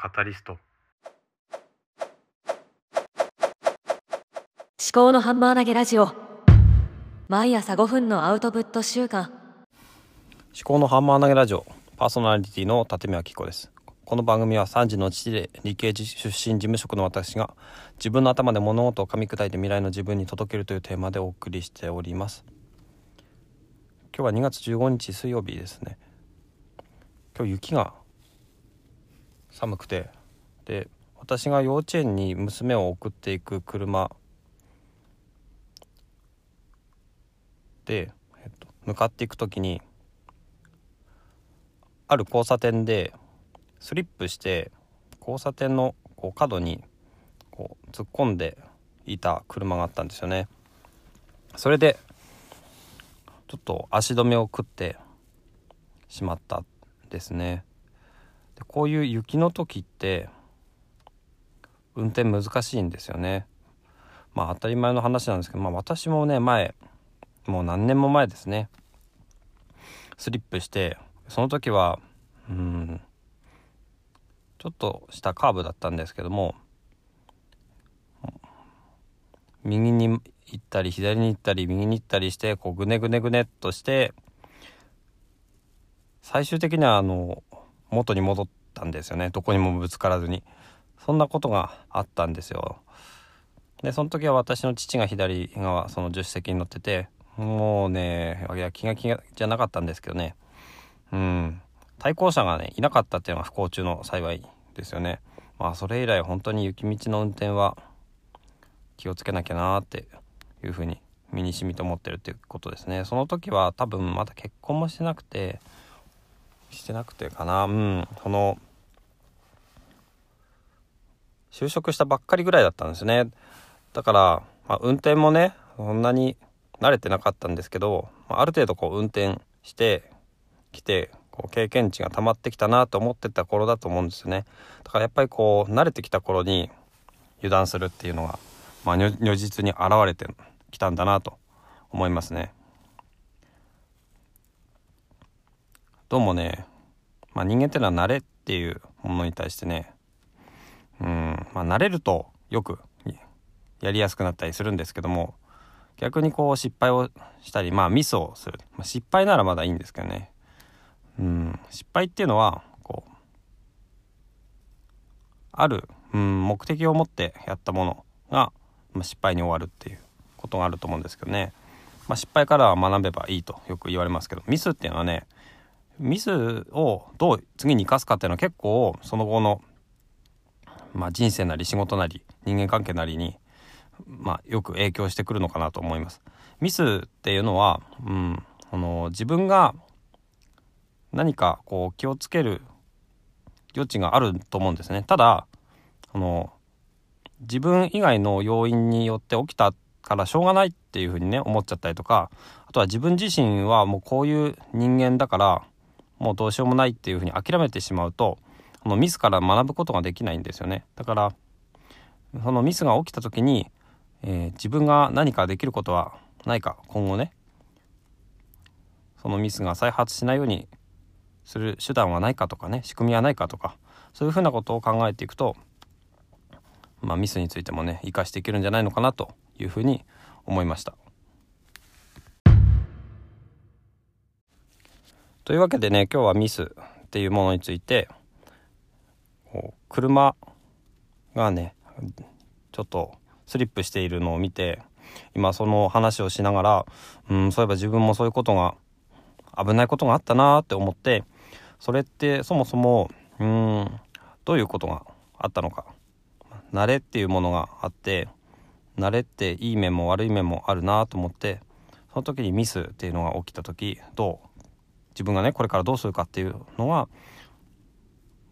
カタリスト。思考のハンマー投げラジオ。毎朝5分のアウトプット週間。思考のハンマー投げラジオ。パーソナリティの立宮紀子です。この番組は3時の父で理系出身事務職の私が自分の頭で物事を噛み砕いて未来の自分に届けるというテーマでお送りしております。今日は2月15日水曜日ですね。今日雪が寒くてで私が幼稚園に娘を送っていく車で、えっと、向かっていく時にある交差点でスリップして交差点のこう角にこう突っ込んでいた車があったんですよね。それでちょっと足止めを食ってしまったですね。でこういう雪の時って運転難しいんですよね。まあ当たり前の話なんですけど、まあ、私もね前もう何年も前ですねスリップしてその時はうんちょっとしたカーブだったんですけども右に行ったり左に行ったり右に行ったりしてこうぐねぐねぐねっとして最終的にはあの元に戻ったんですよね。どこにもぶつからずに。そんなことがあったんですよ。でその時は私の父が左側その助手席に乗っててもうねいや気が気がじゃなかったんですけどね。うん。対向車がねいなかったっていうのが不幸中の幸いですよね。まあそれ以来本当に雪道の運転は気をつけなきゃなっていうふうに身にしみと思ってるっていうことですね。その時は多分まだ結婚もしてなくてしてなくてかな。うん。その就職したばっかりぐらいだったんですね。だから、まあ、運転もねそんなに慣れてなかったんですけど、まあ、ある程度こう運転してきてこう経験値が溜まってきたなと思ってた頃だと思うんですよね。だからやっぱりこう慣れてきた頃に油断するっていうのが、まあ、如実に現れてきたんだなと思いますね。どうもね、まあ、人間ってのは慣れっていうものに対してねうんまあ慣れるとよくやりやすくなったりするんですけども逆にこう失敗をしたりまあミスをする、まあ、失敗ならまだいいんですけどね。うん失敗っていうのはこうある、うん、目的を持ってやったものが、ま、失敗に終わるっていうことがあると思うんですけどね、まあ、失敗からは学べばいいとよく言われますけどミスっていうのはねミスをどう次に生かすかっていうのは結構その後の、まあ、人生なり仕事なり人間関係なりにまあ、よく影響してくるのかなと思います。ミスっていうのは、うん、あの自分が何かこう気をつける余地があると思うんですね。ただあの自分以外の要因によって起きたからしょうがないっていうふうにね思っちゃったりとかあとは自分自身はもうこういう人間だからもうどうしようもないっていうふうに諦めてしまうとこのミスから学ぶことができないんですよね。だからそのミスが起きた時にえー、自分が何かできることはないか今後ねそのミスが再発しないようにする手段はないかとかね仕組みはないかとかそういうふうなことを考えていくと、まあ、ミスについてもね生かしていけるんじゃないのかなというふうに思いました。というわけでね今日はミスっていうものについて車がねちょっとスリップしているのを見て今その話をしながらうんそういえば自分もそういうことが危ないことがあったなって思ってそれってそもそもうんどういうことがあったのか。慣れっていうものがあって慣れっていい面も悪い面もあるなと思ってその時にミスっていうのが起きた時どう？自分がねこれからどうするかっていうのは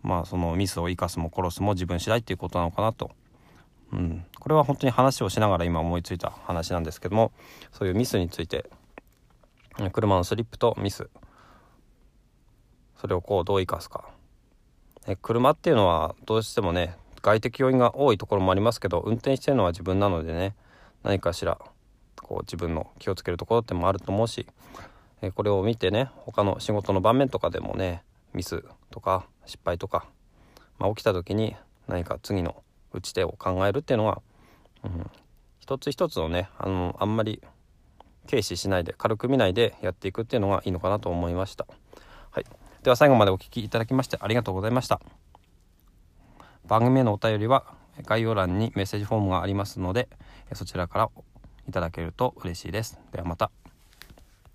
まあそのミスを生かすも殺すも自分次第っていうことなのかなと。うん、これは本当に話をしながら今思いついた話なんですけどもそういうミスについて車のスリップとミス。それをこうどう生かすか、車っていうのはどうしてもね外的要因が多いところもありますけど運転してるのは自分なのでね何かしらこう自分の気をつけるところってもあると思うしこれを見てね他の仕事の場面とかでもねミスとか失敗とかまあ、起きた時に何か次の打ち手を考えるっていうのは、うん、一つ一つをねあのあんまり軽視しないで軽く見ないでやっていくっていうのがいいのかなと思いました。はい、では最後までお聴きいただきましてありがとうございました。番組へのお便りは概要欄にメッセージフォームがありますのでそちらからいただけると嬉しいです。ではまた。